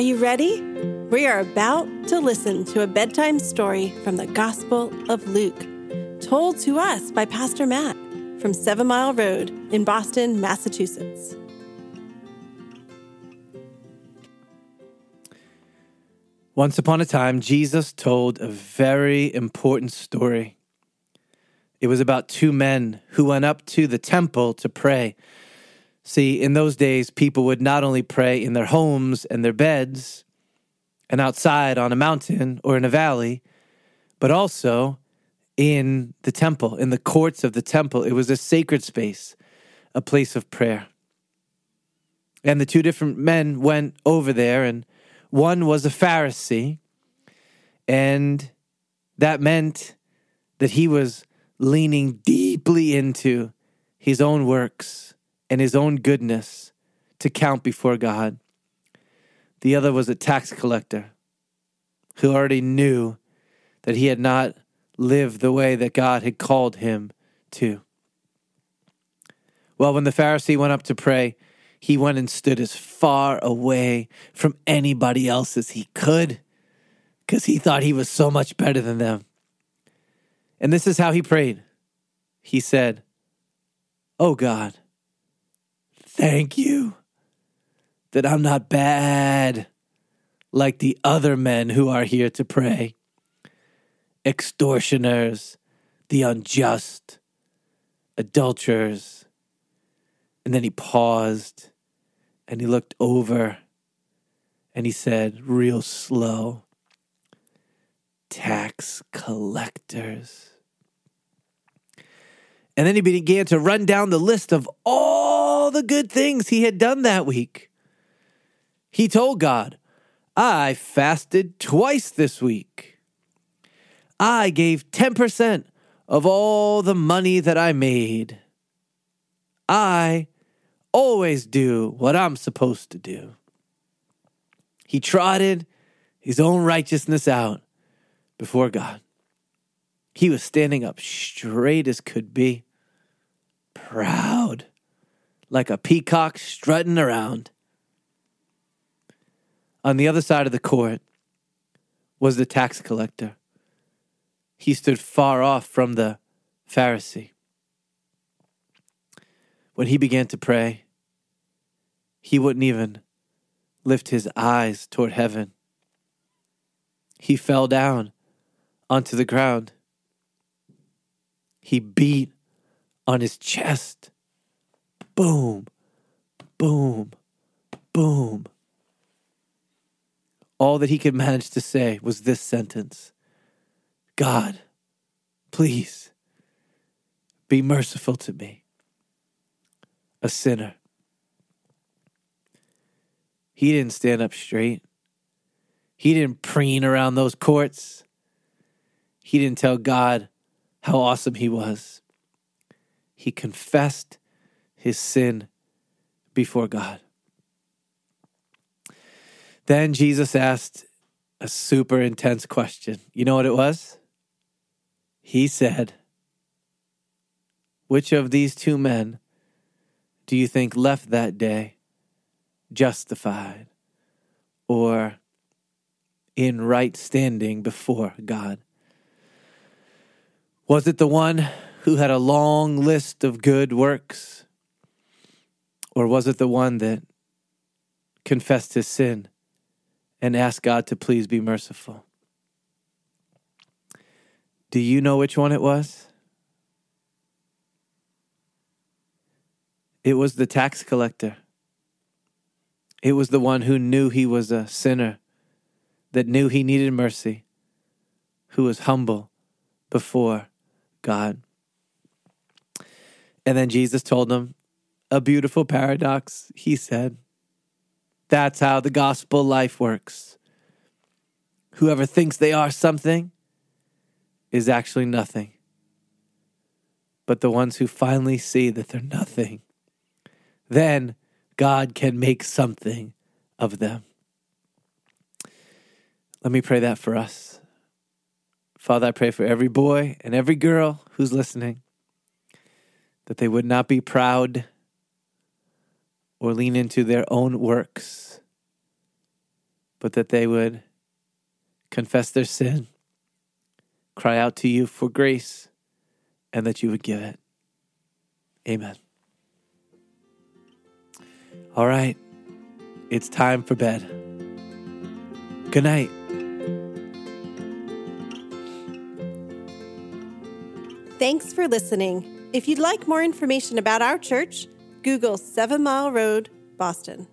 Are you ready? We are about to listen to a bedtime story from the Gospel of Luke, told to us by Pastor Matt from Seven Mile Road in Boston, Massachusetts. Once upon a time, Jesus told a very important story. It was about two men who went up to the temple to pray. See, in those days, people would not only pray in their homes and their beds and outside on a mountain or in a valley, but also in the temple, in the courts of the temple. It was a sacred space, a place of prayer. And the two different men went over there, and one was a Pharisee, and that meant that he was leaning deeply into his own works and his own goodness to count before God. The other was a tax collector who already knew that he had not lived the way that God had called him to. Well, when the Pharisee went up to pray, he went and stood as far away from anybody else as he could because he thought he was so much better than them. And this is how he prayed. He said, Oh God, thank you that I'm not bad like the other men who are here to pray extortioners, the unjust, adulterers. And then he paused and he looked over and he said, real slow, tax collectors. And then he began to run down the list of all the good things he had done that week. He told God, I fasted twice this week. I gave 10% of all the money that I made. I always do what I'm supposed to do. He trotted his own righteousness out before God. He was standing up straight as could be, proud, like a peacock strutting around. On the other side of the court was the tax collector. He stood far off from the Pharisee. When he began to pray, he wouldn't even lift his eyes toward heaven. He fell down onto the ground. He beat on his chest. Boom, boom, boom. All that he could manage to say was this sentence God, please be merciful to me, a sinner. He didn't stand up straight. He didn't preen around those courts. He didn't tell God how awesome he was. He confessed his sin before God. Then Jesus asked a super intense question. You know what it was? He said, Which of these two men do you think left that day justified or in right standing before God? Was it the one who had a long list of good works? Or was it the one that confessed his sin and asked God to please be merciful? Do you know which one it was? It was the tax collector. It was the one who knew he was a sinner, that knew he needed mercy, who was humble before God. And then Jesus told him a beautiful paradox. He said, That's how the gospel life works. Whoever thinks they are something is actually nothing. But the ones who finally see that they're nothing, then God can make something of them. Let me pray that for us. Father, I pray for every boy and every girl who's listening that they would not be proud or lean into their own works, but that they would confess their sin, cry out to you for grace, and that you would give it. Amen. All right, it's time for bed. Good night. Thanks for listening. If you'd like more information about our church, Google Seven Mile Road, Boston.